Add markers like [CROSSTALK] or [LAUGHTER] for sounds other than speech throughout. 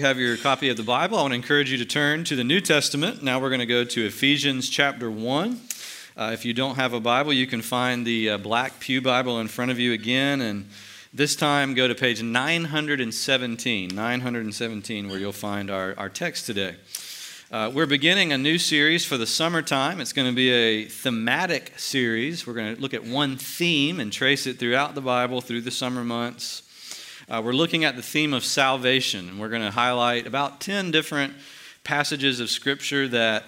have your copy of the Bible, I want to encourage you to turn to the New Testament. Now we're going to go to Ephesians chapter 1. Uh, if you don't have a Bible, you can find the uh, Black Pew Bible in front of you again. And this time, go to page 917, 917, where you'll find our, our text today. Uh, we're beginning a new series for the summertime. It's going to be a thematic series. We're going to look at one theme and trace it throughout the Bible through the summer months. Uh, we're looking at the theme of salvation, and we're going to highlight about 10 different passages of Scripture that,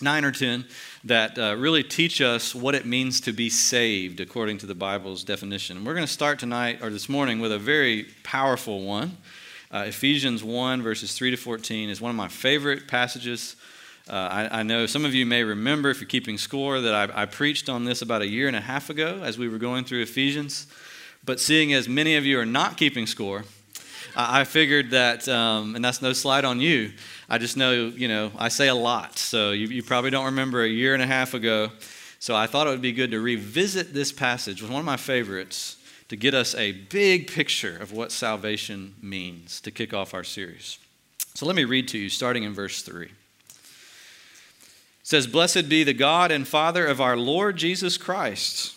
nine or 10, that uh, really teach us what it means to be saved according to the Bible's definition. And we're going to start tonight, or this morning, with a very powerful one. Uh, Ephesians 1, verses 3 to 14, is one of my favorite passages. Uh, I, I, know some of you may remember, if you're keeping score, that I, I preached on this about a year and a half ago as we were going through Ephesians. But seeing as many of you are not keeping score, I figured that, um, and that's no slide on you. I just know, you know, I say a lot. So you, you, probably don't remember a year and a half ago. So I thought it would be good to revisit this passage. Was one of my favorites to get us a big picture of what salvation means to kick off our series. So let me read to you, starting in verse 3. It says, Blessed be the God and Father of our Lord Jesus Christ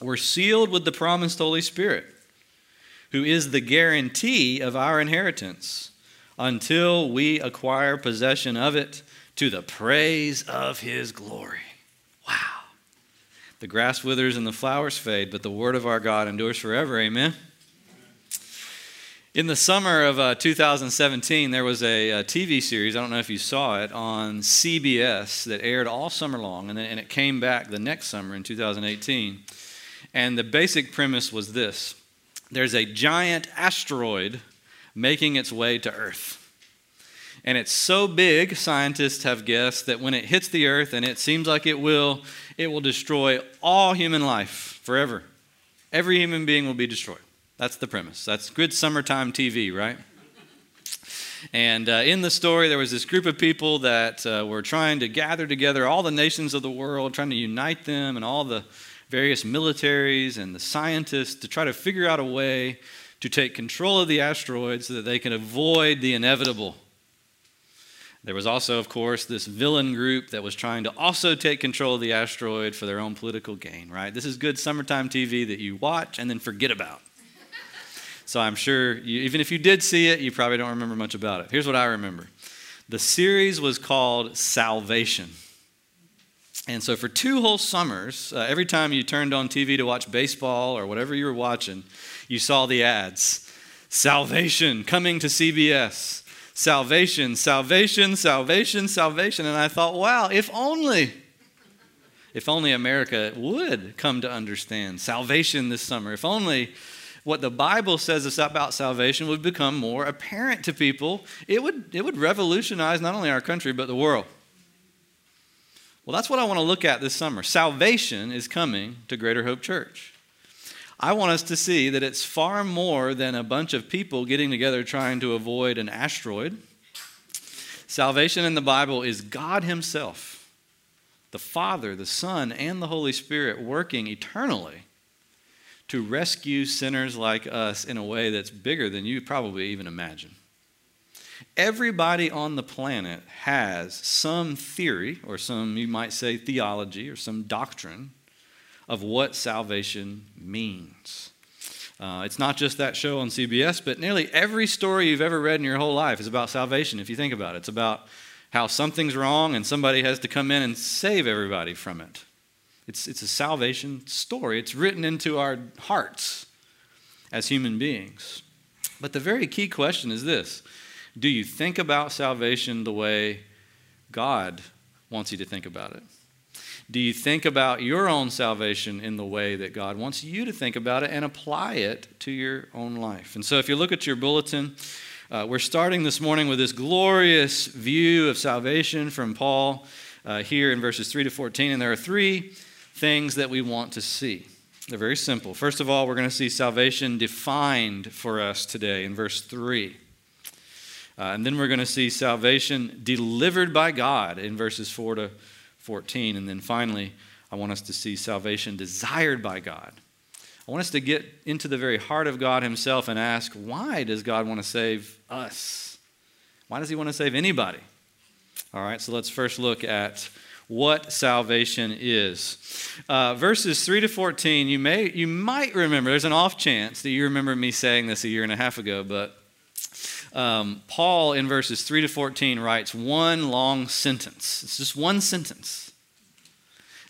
we're sealed with the promised Holy Spirit, who is the guarantee of our inheritance until we acquire possession of it to the praise of his glory. Wow. The grass withers and the flowers fade, but the word of our God endures forever. Amen. In the summer of uh, 2017, there was a, a, TV series, I don't know if you saw it, on CBS that aired all summer long, and, then, and it came back the next summer in 2018. And the basic premise was this there's a giant asteroid making its way to Earth. And it's so big, scientists have guessed, that when it hits the Earth, and it seems like it will, it will destroy all human life forever. Every human being will be destroyed. That's the premise. That's good summertime TV, right? And uh, in the story, there was this group of people that uh, were trying to gather together all the nations of the world, trying to unite them and all the various militaries and the scientists to try to figure out a way to take control of the asteroid so that they can avoid the inevitable. There was also, of course, this villain group that was trying to also take control of the asteroid for their own political gain, right? This is good summertime TV that you watch and then forget about. [LAUGHS] so I'm sure, you, even if you did see it, you probably don't remember much about it. Here's what I remember the series was called Salvation. And so, for two whole summers, uh, every time you turned on TV to watch baseball or whatever you were watching, you saw the ads Salvation coming to CBS. Salvation, salvation, salvation, salvation. And I thought, wow, if only, if only America would come to understand salvation this summer. If only what the Bible says about salvation would become more apparent to people, it would, it would revolutionize not only our country, but the world. Well, that's what I want to look at this summer. Salvation is coming to Greater Hope Church. I want us to see that it's far more than a bunch of people getting together trying to avoid an asteroid. Salvation in the Bible is God Himself the Father, the Son, and the Holy Spirit working eternally to rescue sinners like us in a way that's bigger than you probably even imagine. Everybody on the planet has some theory, or some, you might say, theology, or some doctrine of what salvation means. Uh, it's not just that show on CBS, but nearly every story you've ever read in your whole life is about salvation, if you think about it. It's about how something's wrong and somebody has to come in and save everybody from it. It's, it's a salvation story, it's written into our hearts as human beings. But the very key question is this Do you think about salvation the way God wants you to think about it? Do you think about your own salvation in the way that God wants you to think about it and apply it to your own life? And so, if you look at your bulletin, uh, we're starting this morning with this glorious view of salvation from Paul uh, here in verses 3 to 14. And there are three things that we want to see. They're very simple. First of all, we're going to see salvation defined for us today in verse 3. Uh, and then we're going to see salvation delivered by God in verses 4 to 14. And then finally, I want us to see salvation desired by God. I want us to get into the very heart of God Himself and ask, why does God want to save us? Why does He want to save anybody? All right, so let's first look at what salvation is. Uh, verses 3 to 14, you, may, you might remember, there's an off chance that you remember me saying this a year and a half ago, but um, Paul in verses 3 to 14 writes one long sentence. It's just one sentence.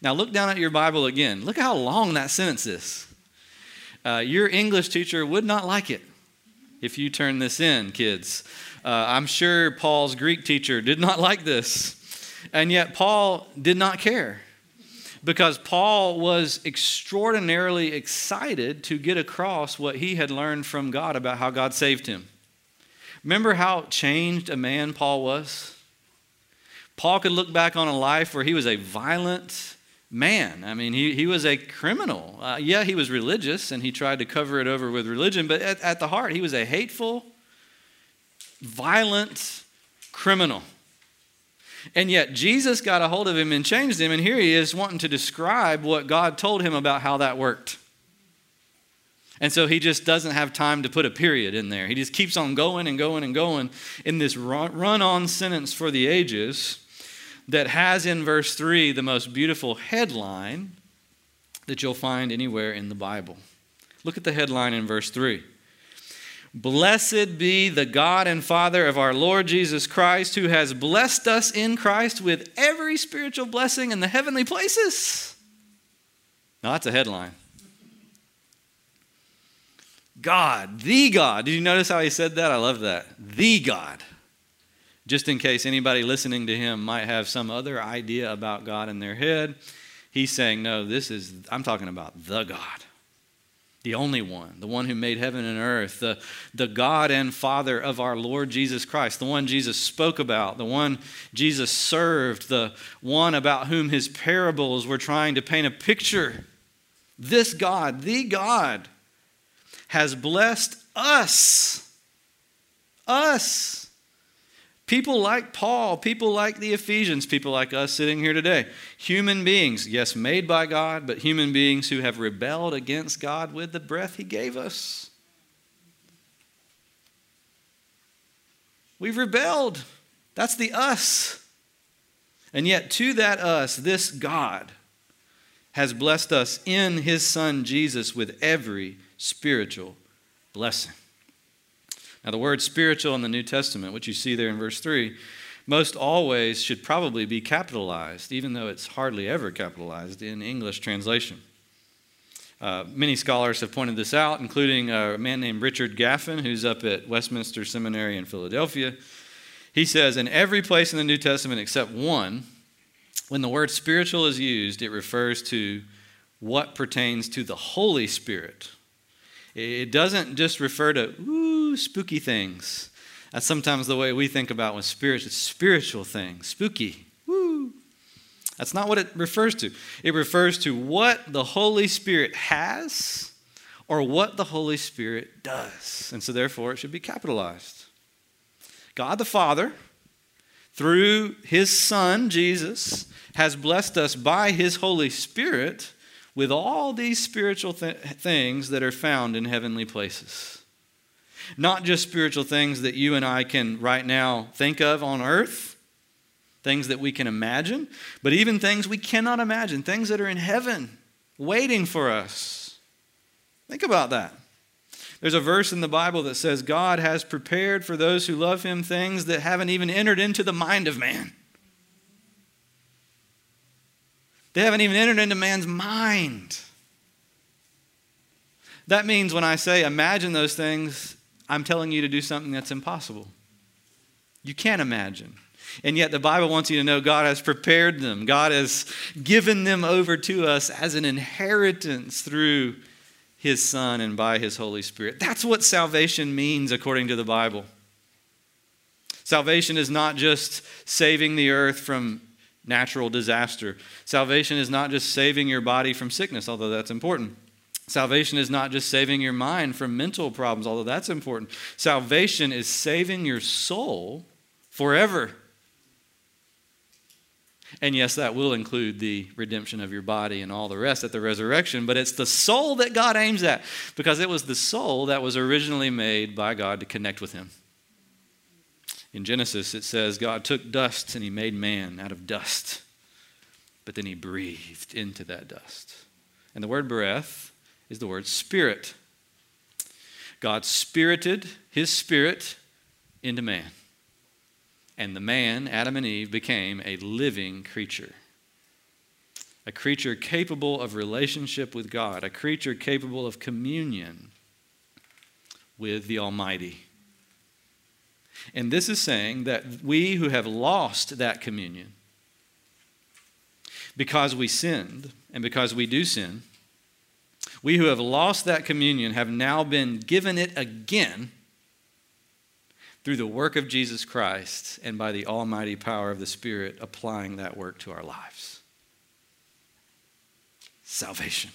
Now look down at your Bible again. Look how long that sentence is. Uh, your English teacher would not like it if you turn this in, kids. Uh, I'm sure Paul's Greek teacher did not like this. And yet, Paul did not care because Paul was extraordinarily excited to get across what he had learned from God about how God saved him. Remember how changed a man Paul was? Paul could look back on a life where he was a violent man. I mean, he, he was a criminal. Uh, yeah, he was religious and he tried to cover it over with religion, but at, at the heart, he was a hateful, violent criminal. And yet, Jesus got a hold of him and changed him, and here he is wanting to describe what God told him about how that worked. And so he just doesn't have time to put a period in there. He just keeps on going and going and going in this run on sentence for the ages that has in verse 3 the most beautiful headline that you'll find anywhere in the Bible. Look at the headline in verse 3. Blessed be the God and Father of our Lord Jesus Christ, who has blessed us in Christ with every spiritual blessing in the heavenly places. Now, that's a headline. God, the God. Did you notice how he said that? I love that. The God. Just in case anybody listening to him might have some other idea about God in their head, he's saying, No, this is, I'm talking about the God. The only one, the one who made heaven and earth, the, the God and Father of our Lord Jesus Christ, the one Jesus spoke about, the one Jesus served, the one about whom his parables were trying to paint a picture. This God, the God, has blessed us. Us. People like Paul, people like the Ephesians, people like us sitting here today. Human beings, yes, made by God, but human beings who have rebelled against God with the breath He gave us. We've rebelled. That's the us. And yet, to that us, this God has blessed us in His Son Jesus with every spiritual blessing. Now, the word spiritual in the New Testament, which you see there in verse 3, most always should probably be capitalized, even though it's hardly ever capitalized in English translation. Uh, many scholars have pointed this out, including a man named Richard Gaffin, who's up at Westminster Seminary in Philadelphia. He says, In every place in the New Testament except one, when the word spiritual is used, it refers to what pertains to the Holy Spirit it doesn't just refer to, ooh, spooky things. That's sometimes the way we think about when spiritual, spiritual things, spooky, woo. That's not what it refers to. It refers to what the Holy Spirit has or what the Holy Spirit does. And so, therefore, it should be capitalized. God the Father, through his Son, Jesus, has blessed us by his Holy Spirit with all these spiritual th- things that are found in heavenly places. Not just spiritual things that you and I can right now think of on earth, things that we can imagine, but even things we cannot imagine, things that are in heaven waiting for us. Think about that. There's a verse in the Bible that says God has prepared for those who love him things that haven't even entered into the mind of man. They haven't even entered into man's mind. That means when I say imagine those things, I'm telling you to do something that's impossible. You can't imagine. And yet the Bible wants you to know God has prepared them. God has given them over to us as an inheritance through his Son and by his Holy Spirit. That's what salvation means according to the Bible. Salvation is not just saving the earth from natural disaster. Salvation is not just saving your body from sickness, although that's important. Salvation is not just saving your mind from mental problems, although that's important. Salvation is saving your soul forever. And yes, that will include the redemption of your body and all the rest at the resurrection, but it's the soul that God aims at because it was the soul that was originally made by God to connect with Him. In Genesis, it says God took dust and He made man out of dust, but then He breathed into that dust. And the word breath is the word spirit. God spirited His spirit into man. And the man, Adam and Eve, became a living creature. A creature capable of relationship with God, a creature capable of communion with the Almighty. And this is saying that we who have lost that communion, because we sinned and because we do sin, we who have lost that communion have now been given it again through the work of Jesus Christ and by the almighty power of the Spirit applying that work to our lives. Salvation.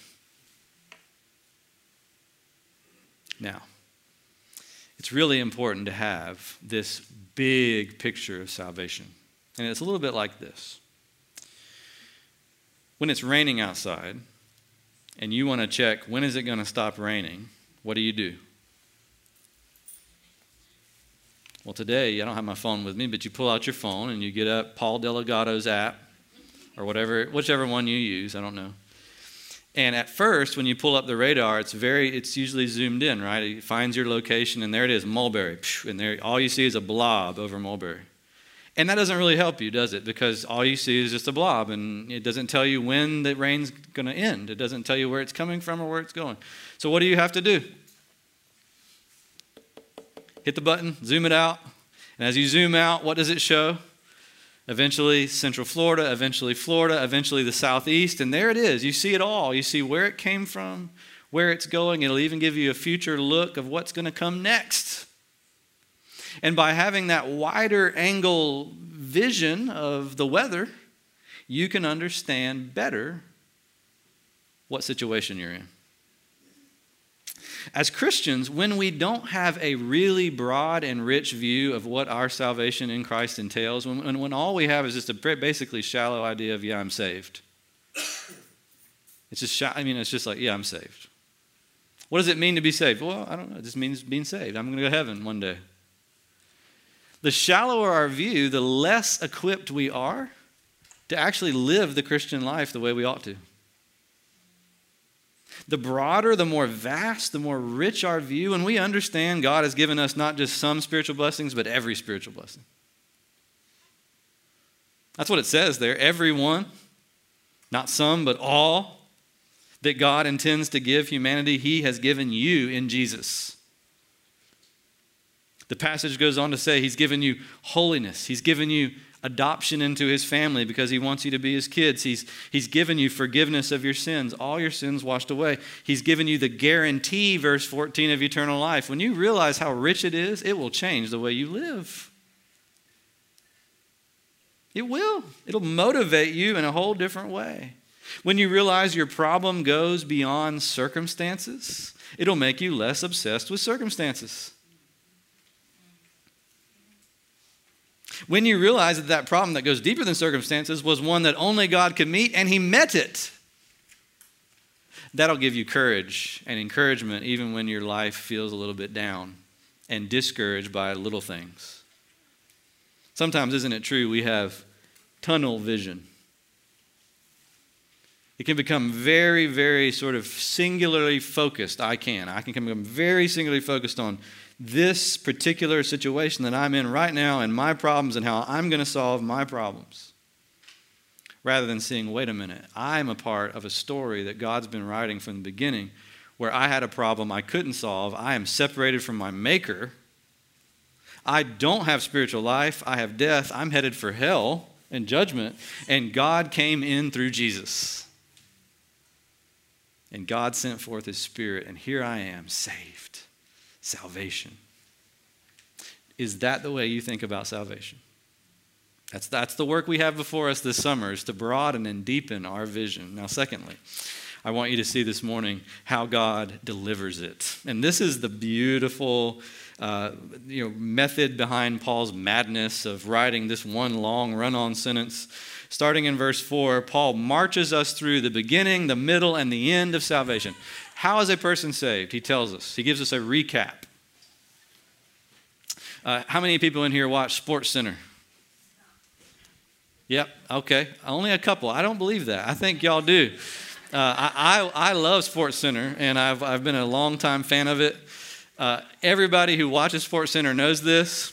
Now, it's really important to have this big picture of salvation. And it's a little bit like this. When it's raining outside and you want to check when is it going to stop raining, what do you do? Well, today, I don't have my phone with me, but you pull out your phone and you get up Paul Dellegatto's app or whatever, whichever one you use, I don't know. And at first, when you pull up the radar, it's very, it's usually zoomed in, right? It finds your location, and there it is, Mulberry. And there, all you see is a blob over Mulberry. And that doesn't really help you, does it? Because all you see is just a blob, and it doesn't tell you when the rain's going to end. It doesn't tell you where it's coming from or where it's going. So, what do you have to do? hit the button, zoom it out. And as you zoom out, what does it show? Eventually, Central Florida, eventually, Florida, eventually, the Southeast. And there it is. You see it all. You see where it came from, where it's going. It'll even give you a future look of what's going to come next. And by having that wider angle vision of the weather, you can understand better what situation you're in. As Christians, when we don't have a really broad and rich view of what our salvation in Christ entails, when, when all we have is just a basically shallow idea of, yeah, I'm saved. It's just, I mean, it's just like, yeah, I'm saved. What does it mean to be saved? Well, I don't know. It just means being saved. I'm going to go to heaven one day. The shallower our view, the less equipped we are to actually live the Christian life the way we ought to. The broader, the more vast, the more rich our view, and we understand God has given us not just some spiritual blessings, but every spiritual blessing. That's what it says there. Everyone, not some, but all, that God intends to give humanity, He has given you in Jesus. The passage goes on to say He's given you holiness, He's given you adoption into his family because he wants you to be his kids. He's, he's given you forgiveness of your sins, all your sins washed away. He's given you the guarantee, verse 14, of eternal life. When you realize how rich it is, it will change the way you live. It will. It'll motivate you in a whole different way. When you realize your problem goes beyond circumstances, it'll make you less obsessed with circumstances. When you realize that that problem that goes deeper than circumstances was one that only God could meet, and He met it, that'll give you courage and encouragement even when your life feels a little bit down and discouraged by little things. Sometimes, isn't it true, we have tunnel vision. It can become very, very sort of singularly focused. I can. I can become very singularly focused on this particular situation that I'm in right now and my problems and how I'm going to solve my problems. Rather than seeing, wait a minute, I'm a part of a story that God's been writing from the beginning where I had a problem I couldn't solve. I am separated from my Maker. I don't have spiritual life. I have death. I'm headed for hell and judgment. And God came in through Jesus. And God sent forth his Spirit, and here I am, saved. Salvation. Is that the way you think about salvation? That's, that's the work we have before us this summer, is to broaden and deepen our vision. Now, secondly, I want you to see this morning how God delivers it. And this is the beautiful uh, you know, method behind Paul's madness of writing this one long run on sentence. Starting in verse 4, Paul marches us through the beginning, the middle, and the end of salvation. How is a person saved? He tells us. He gives us a recap. Uh, how many people in here watch Sports Center? Yep, okay. Only a couple. I don't believe that. I think y'all do. Uh, I, I, I, love Sports Center, and I've, I've been a long time fan of it. Uh, everybody who watches Sports Center knows this.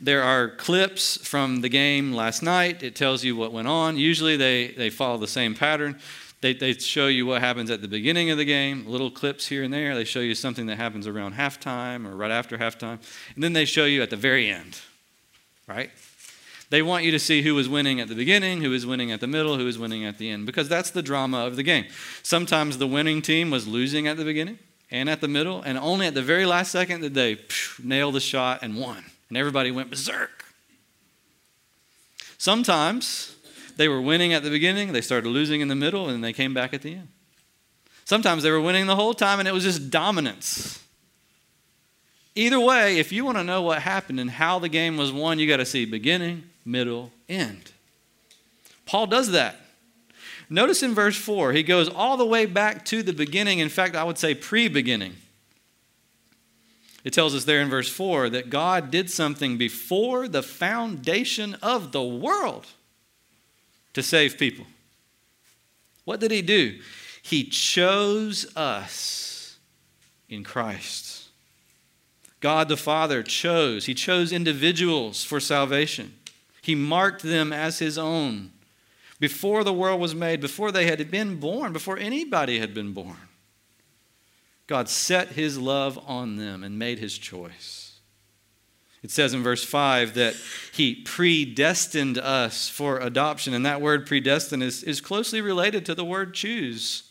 There are clips from the game last night. It tells you what went on. Usually they, they follow the same pattern. They, they show you what happens at the beginning of the game, little clips here and there. They show you something that happens around halftime or right after halftime. And then they show you at the very end, right? They want you to see who was winning at the beginning, who was winning at the middle, who was winning at the end, because that's the drama of the game. Sometimes the winning team was losing at the beginning and at the middle, and only at the very last second did they nail the shot and won and everybody went berserk. Sometimes they were winning at the beginning, they started losing in the middle, and then they came back at the end. Sometimes they were winning the whole time, and it was just dominance. Either way, if you want to know what happened and how the game was won, you got to see beginning, middle, end. Paul does that. Notice in verse 4, he goes all the way back to the beginning. In fact, I would say pre beginning. It tells us there in verse 4 that God did something before the foundation of the world to save people. What did He do? He chose us in Christ. God the Father chose, He chose individuals for salvation. He marked them as His own before the world was made, before they had been born, before anybody had been born. God set his love on them and made his choice. It says in verse 5 that he predestined us for adoption, and that word predestined is, is closely related to the word choose.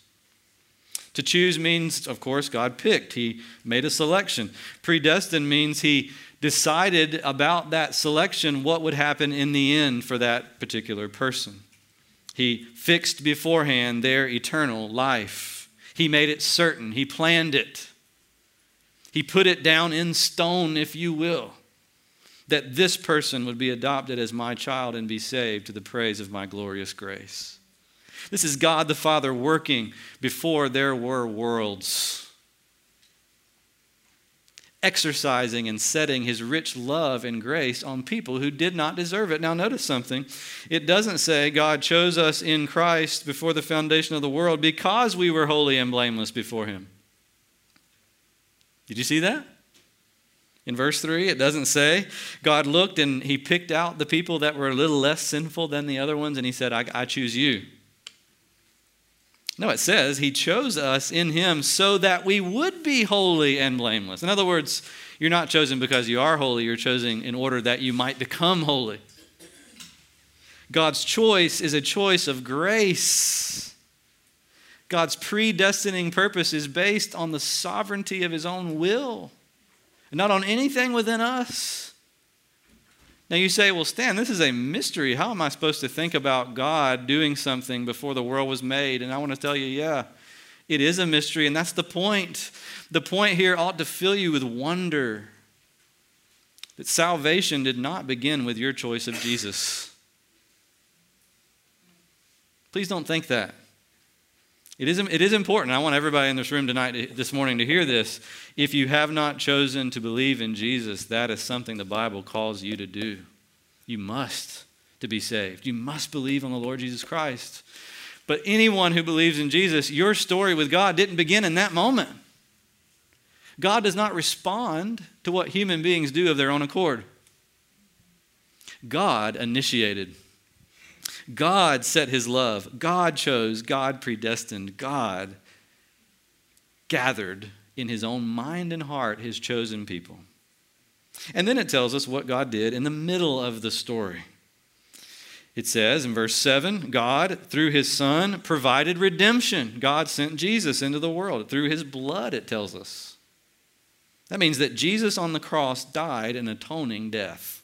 To choose means, of course, God picked, he made a selection. Predestined means he decided about that selection what would happen in the end for that particular person. He fixed beforehand their eternal life. He made it certain. He planned it. He put it down in stone, if you will, that this person would be adopted as my child and be saved to the praise of my glorious grace. This is God the Father working before there were worlds exercising and setting his rich love and grace on people who did not deserve it. Now, notice something. It doesn't say God chose us in Christ before the foundation of the world because we were holy and blameless before him. Did you see that? In verse 3, it doesn't say God looked and he picked out the people that were a little less sinful than the other ones and he said, I, I choose you. No, it says he chose us in him so that we would be holy and blameless. In other words, you're not chosen because you are holy, you're chosen in order that you might become holy. God's choice is a choice of grace. God's predestining purpose is based on the sovereignty of his own will, not on anything within us. Now you say, well, Stan, this is a mystery. How am I supposed to think about God doing something before the world was made? And I want to tell you, yeah, it is a mystery, and that's the point. The point here ought to fill you with wonder That salvation did not begin with your choice of Jesus. Please don't think that. It is, it is important. I want everybody in this room tonight, this morning, to hear this. If you have not chosen to believe in Jesus, that is something the Bible calls you to do. You must to be saved. You must believe on the Lord Jesus Christ. But anyone who believes in Jesus, your story with God didn't begin in that moment. God does not respond to what human beings do of their own accord. God initiated. God set his love. God chose. God predestined. God gathered in his own mind and heart his chosen people. And then it tells us what God did in the middle of the story. It says in verse 7 God, through his Son, provided redemption. God sent Jesus into the world. Through his blood, it tells us. That means that Jesus on the cross died an atoning death.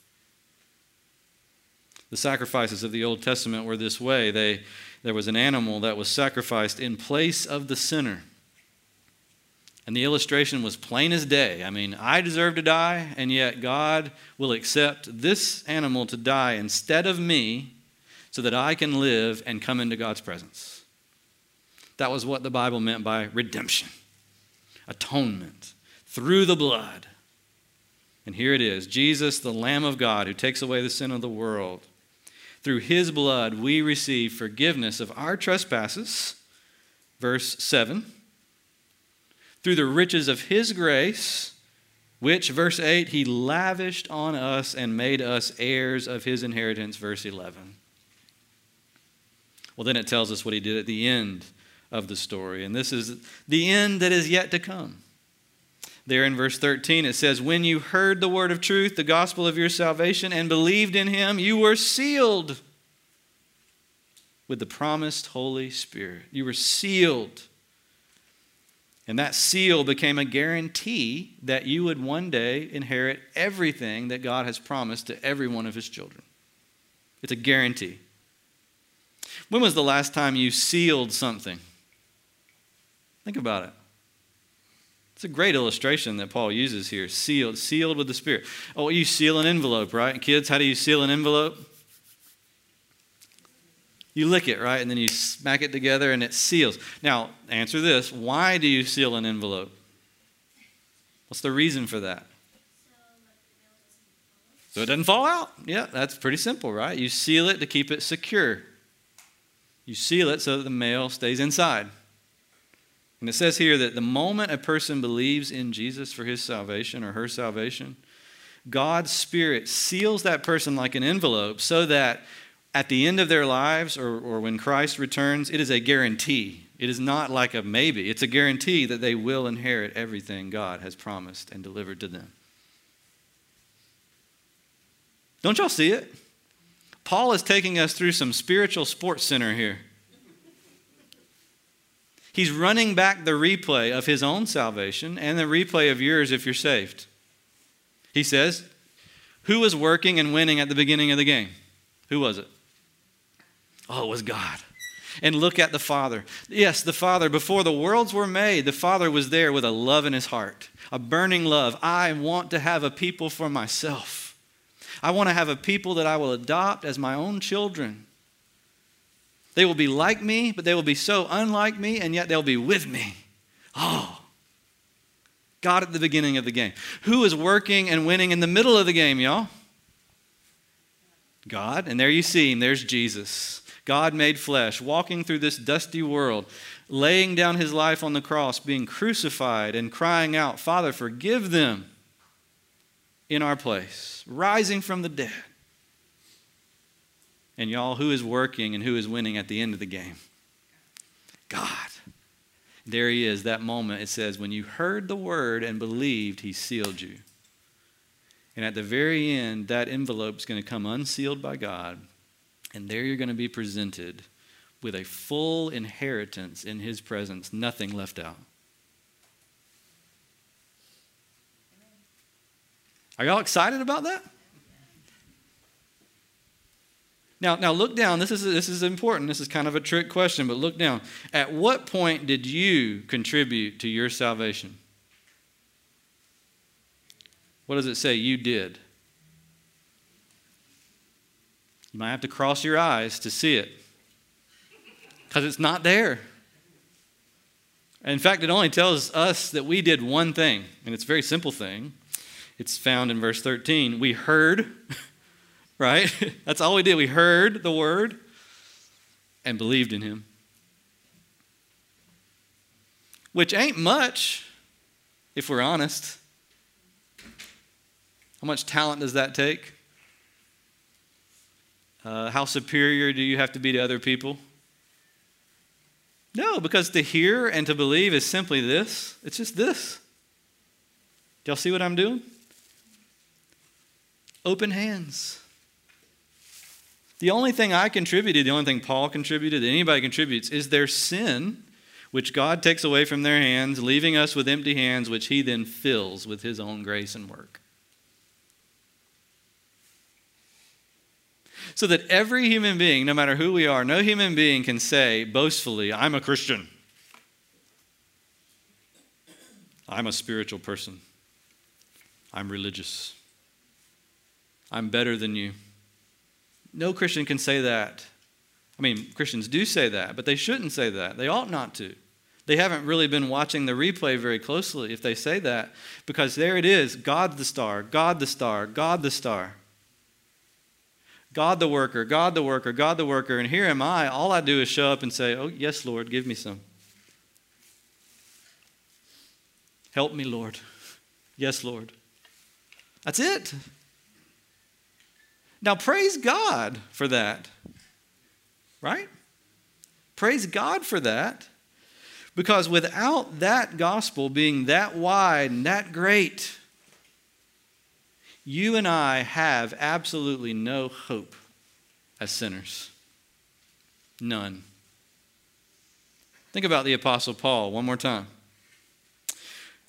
The sacrifices of the Old Testament were this way they, there was an animal that was sacrificed in place of the sinner. And the illustration was plain as day. I mean, I deserve to die, and yet God will accept this animal to die instead of me so that I can live and come into God's presence. That was what the Bible meant by redemption, atonement through the blood. And here it is Jesus, the Lamb of God, who takes away the sin of the world. Through his blood, we receive forgiveness of our trespasses. Verse 7. Through the riches of his grace, which, verse 8, he lavished on us and made us heirs of his inheritance. Verse 11. Well, then it tells us what he did at the end of the story. And this is the end that is yet to come. There in verse 13, it says, When you heard the word of truth, the gospel of your salvation, and believed in him, you were sealed with the promised Holy Spirit. You were sealed. And that seal became a guarantee that you would one day inherit everything that God has promised to every one of his children. It's a guarantee. When was the last time you sealed something? Think about it. It's a great illustration that Paul uses here. Sealed, sealed with the Spirit. Oh, you seal an envelope, right? Kids, how do you seal an envelope? You lick it, right? And then you smack it together and it seals. Now, answer this why do you seal an envelope? What's the reason for that? So it doesn't fall out. Yeah, that's pretty simple, right? You seal it to keep it secure. You seal it so that the mail stays inside. And it says here that the moment a person believes in Jesus for his salvation or her salvation, God's Spirit seals that person like an envelope so that at the end of their lives or, or when Christ returns, it is a guarantee. It is not like a maybe. It's a guarantee that they will inherit everything God has promised and delivered to them. Don't y'all see it? Paul is taking us through some spiritual sports center here. He's running back the replay of his own salvation and the replay of yours if you're saved. He says, Who was working and winning at the beginning of the game? Who was it? Oh, it was God. And look at the Father. Yes, the Father, before the worlds were made, the Father was there with a love in his heart, a burning love. I want to have a people for myself. I want to have a people that I will adopt as my own children. They will be like me, but they will be so unlike me, and yet they'll be with me. Oh, God at the beginning of the game. Who is working and winning in the middle of the game, y'all? God. And there you see him. There's Jesus. God made flesh, walking through this dusty world, laying down his life on the cross, being crucified, and crying out, Father, forgive them in our place, rising from the dead. And y'all, who is working and who is winning at the end of the game? God. There he is, that moment. It says, when you heard the word and believed, he sealed you. And at the very end, that envelope is going to come unsealed by God. And there you're going to be presented with a full inheritance in his presence, nothing left out. Are y'all excited about that? Now, now look down. This is, this is important. This is kind of a trick question, but look down. At what point did you contribute to your salvation? What does it say you did? You might have to cross your eyes to see it because it's not there. In fact, it only tells us that we did one thing, and it's a very simple thing. It's found in verse 13. We heard. [LAUGHS] right? [LAUGHS] That's all we did. We heard the word and believed in him. Which ain't much, if we're honest. How much talent does that take? Uh, how superior do you have to be to other people? No, because to hear and to believe is simply this. It's just this. Y'all see what I'm doing? Open hands. The only thing I contributed, the only thing Paul contributed, anybody contributes, is their sin, which God takes away from their hands, leaving us with empty hands, which he then fills with his own grace and work. so that every human being, no matter who we are, no human being can say boastfully, I'm a Christian. I'm a spiritual person. I'm religious. I'm better than you. No Christian can say that. I mean, Christians do say that, but they shouldn't say that. They ought not to. They haven't really been watching the replay very closely if they say that, because there it is God the star, God the star, God the star. God the worker, God the worker, God the worker. And here am I. All I do is show up and say, Oh, yes, Lord, give me some. Help me, Lord. Yes, Lord. That's it. Now, praise God for that. Right? Praise God for that. Because without that gospel being that wide and that great, you and I have absolutely no hope as sinners. None. Think about the Apostle Paul one more time.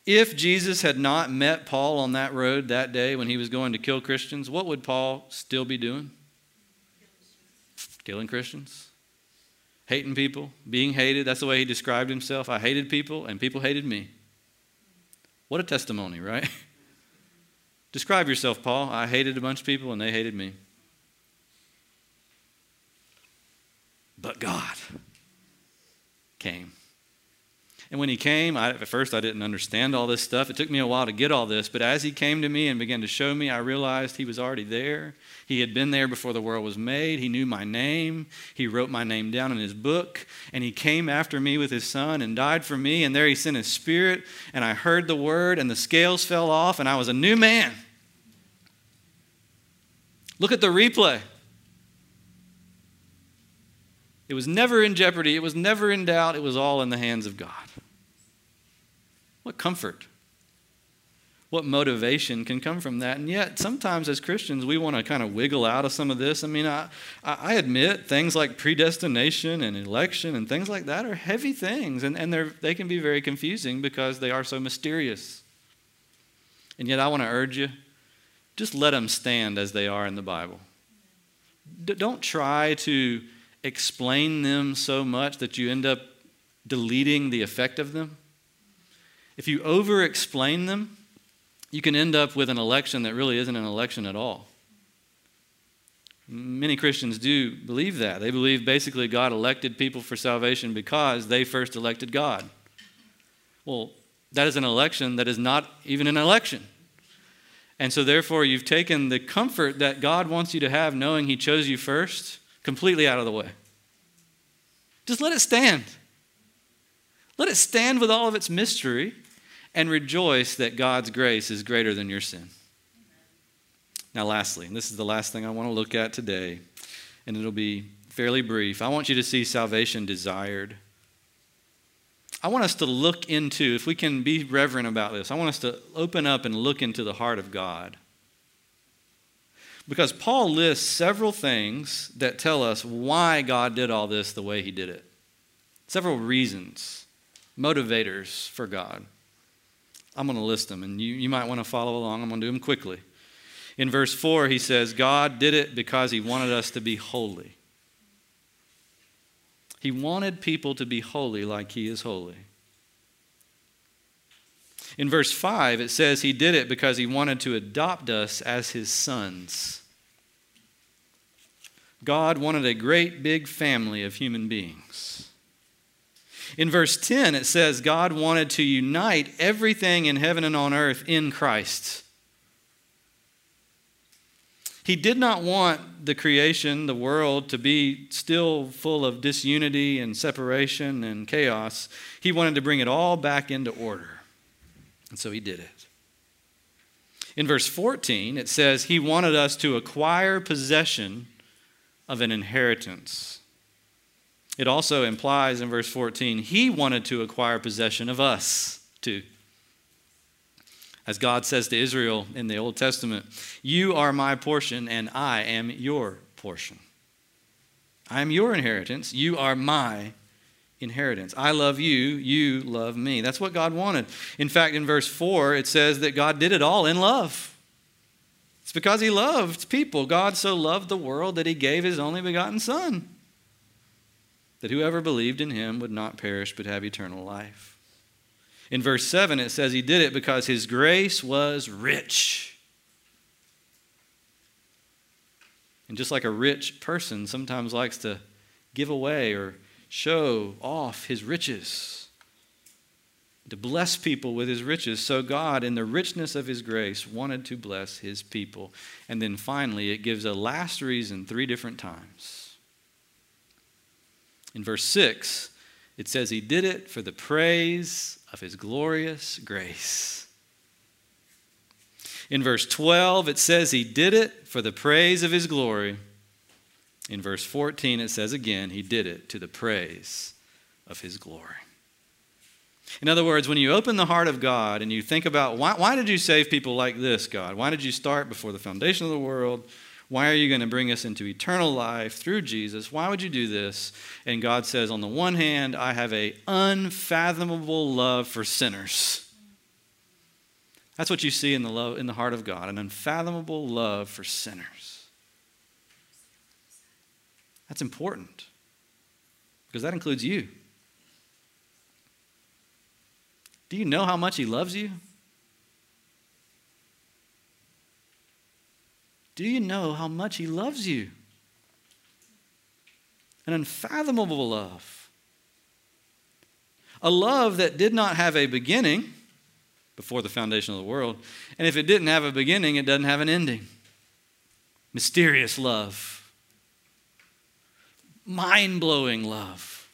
If Jesus had not met Paul on that road that day when he was going to kill Christians, what would Paul still be doing? Killing Christians, hating people, being hated. That's the way he described himself. I hated people, and people hated me. What a testimony, right? [LAUGHS] Describe yourself, Paul. I hated a bunch of people and they hated me. But God came. And when he came, I, at first I didn't understand all this stuff. It took me a while to get all this, but as he came to me and began to show me, I realized he was already there. He had been there before the world was made. He knew my name. He wrote my name down in his book, and he came after me with his son and died for me. And there he sent his spirit, and I heard the word, and the scales fell off, and I was a new man. Look at the replay. It was never in jeopardy, it was never in doubt, it was all in the hands of God. What comfort, what motivation can come from that? And yet, sometimes as Christians, we want to kind of wiggle out of some of this. I mean, I, I admit things like predestination and election and things like that are heavy things, and, and they can be very confusing because they are so mysterious. And yet, I want to urge you just let them stand as they are in the Bible. D- don't try to explain them so much that you end up deleting the effect of them. If you over explain them, you can end up with an election that really isn't an election at all. Many Christians do believe that. They believe basically God elected people for salvation because they first elected God. Well, that is an election that is not even an election. And so, therefore, you've taken the comfort that God wants you to have, knowing He chose you first, completely out of the way. Just let it stand. Let it stand with all of its mystery and rejoice that God's grace is greater than your sin. Now, lastly, and this is the last thing I want to look at today, and it'll be fairly brief. I want you to see salvation desired I want us to look into, if we can be reverent about this, I want us to open up and look into the heart of God. Because Paul lists several things that tell us why God did all this the way he did it. Several reasons, motivators for God. I'm going to list them, and you, you might want to follow along. I'm going to do them quickly. In verse 4, he says, God did it because he wanted us to be holy. He wanted people to be holy like he is holy. In verse 5, it says he did it because he wanted to adopt us as his sons. God wanted a great big family of human beings. In verse 10, it says God wanted to unite everything in heaven and on earth in Christ. He did not want the creation, the world, to be still full of disunity and separation and chaos. He wanted to bring it all back into order. And so he did it. In verse 14, it says, He wanted us to acquire possession of an inheritance. It also implies in verse 14, He wanted to acquire possession of us too. As God says to Israel in the Old Testament, You are my portion, and I am your portion. I am your inheritance. You are my inheritance. I love you. You love me. That's what God wanted. In fact, in verse 4, it says that God did it all in love. It's because He loved people. God so loved the world that He gave His only begotten Son, that whoever believed in Him would not perish but have eternal life. In verse 7, it says he did it because his grace was rich. And just like a rich person sometimes likes to give away or show off his riches, to bless people with his riches, so God, in the richness of his grace, wanted to bless his people. And then finally, it gives a last reason three different times. In verse 6, it says he did it for the praise of his glorious grace. In verse 12, it says he did it for the praise of his glory. In verse 14, it says again, he did it to the praise of his glory. In other words, when you open the heart of God and you think about why, why did you save people like this, God? Why did you start before the foundation of the world? Why are you going to bring us into eternal life through Jesus? Why would you do this? And God says, on the one hand, I have a unfathomable love for sinners. That's what you see in the love in the heart of God, an unfathomable love for sinners. That's important. Because that includes you. Do you know how much he loves you? Do you know how much He loves you? An unfathomable love. A love that did not have a beginning before the foundation of the world. And if it didn't have a beginning, it doesn't have an ending. Mysterious love. Mind blowing love.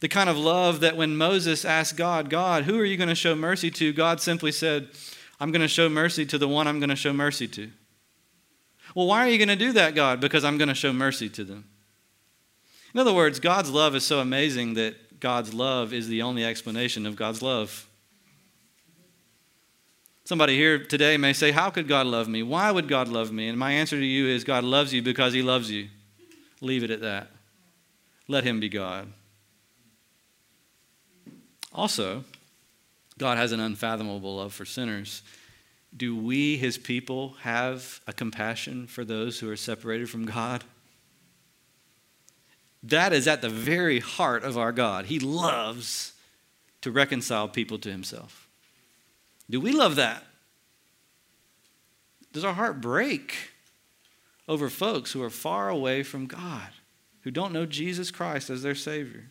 The kind of love that when Moses asked God, God, who are you going to show mercy to? God simply said, I'm going to show mercy to the one I'm going to show mercy to. Well, why are you going to do that, God? Because I'm going to show mercy to them. In other words, God's love is so amazing that God's love is the only explanation of God's love. Somebody here today may say, How could God love me? Why would God love me? And my answer to you is God loves you because He loves you. Leave it at that. Let Him be God. Also, God has an unfathomable love for sinners. Do we, his people, have a compassion for those who are separated from God? That is at the very heart of our God. He loves to reconcile people to himself. Do we love that? Does our heart break over folks who are far away from God, who don't know Jesus Christ as their Savior?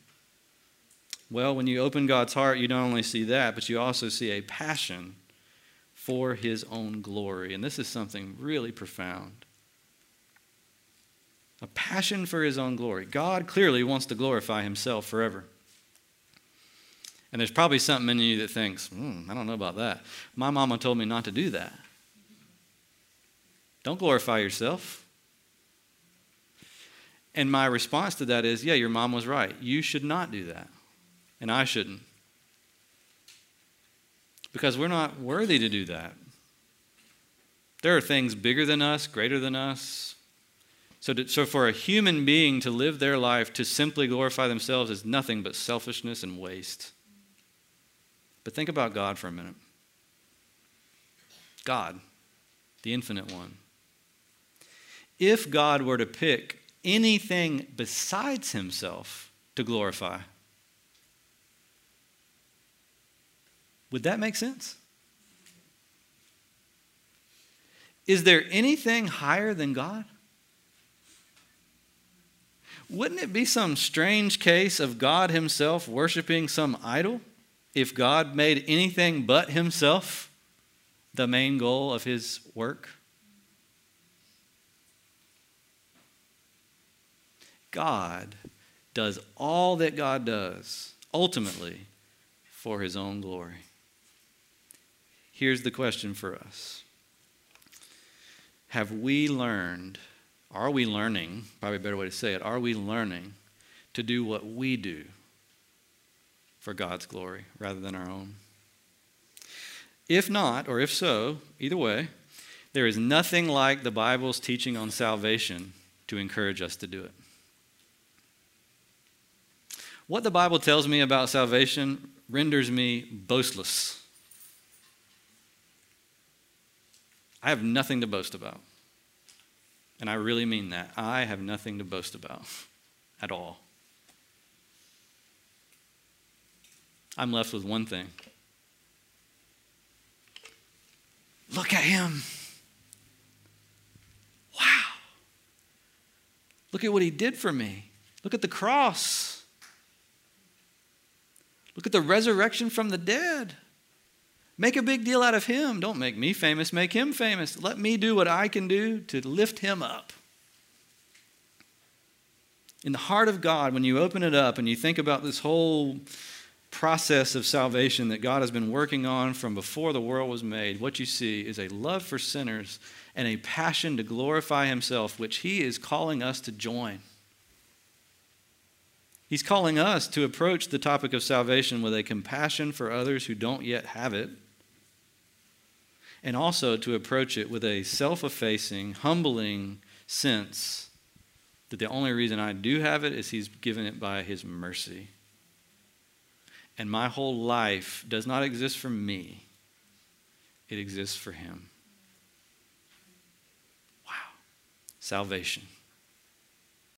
Well, when you open God's heart, you not only see that, but you also see a passion for his own glory. And this is something really profound. A passion for his own glory. God clearly wants to glorify himself forever. And there's probably something in you that thinks, hmm, I don't know about that. My mama told me not to do that. Don't glorify yourself. And my response to that is, yeah, your mom was right. You should not do that and I shouldn't. Because we're not worthy to do that. There are things bigger than us, greater than us. So, to, so for a human being to live their life to simply glorify themselves is nothing but selfishness and waste. But think about God for a minute. God, the infinite one. If God were to pick anything besides himself to glorify, Would that make sense? Is there anything higher than God? Wouldn't it be some strange case of God Himself worshiping some idol if God made anything but Himself the main goal of His work? God does all that God does ultimately for His own glory. Here's the question for us Have we learned? Are we learning? Probably a better way to say it. Are we learning to do what we do for God's glory rather than our own? If not, or if so, either way, there is nothing like the Bible's teaching on salvation to encourage us to do it. What the Bible tells me about salvation renders me boastless. I have nothing to boast about. And I really mean that. I have nothing to boast about [LAUGHS] at all. I'm left with one thing look at him. Wow. Look at what he did for me. Look at the cross. Look at the resurrection from the dead. Make a big deal out of him. Don't make me famous, make him famous. Let me do what I can do to lift him up. In the heart of God, when you open it up and you think about this whole process of salvation that God has been working on from before the world was made, what you see is a love for sinners and a passion to glorify himself, which he is calling us to join. He's calling us to approach the topic of salvation with a compassion for others who don't yet have it and also to approach it with a self effacing, humbling sense that the only reason I do have it is He's given it by His mercy. And my whole life does not exist for me, it exists for Him. Wow. Salvation.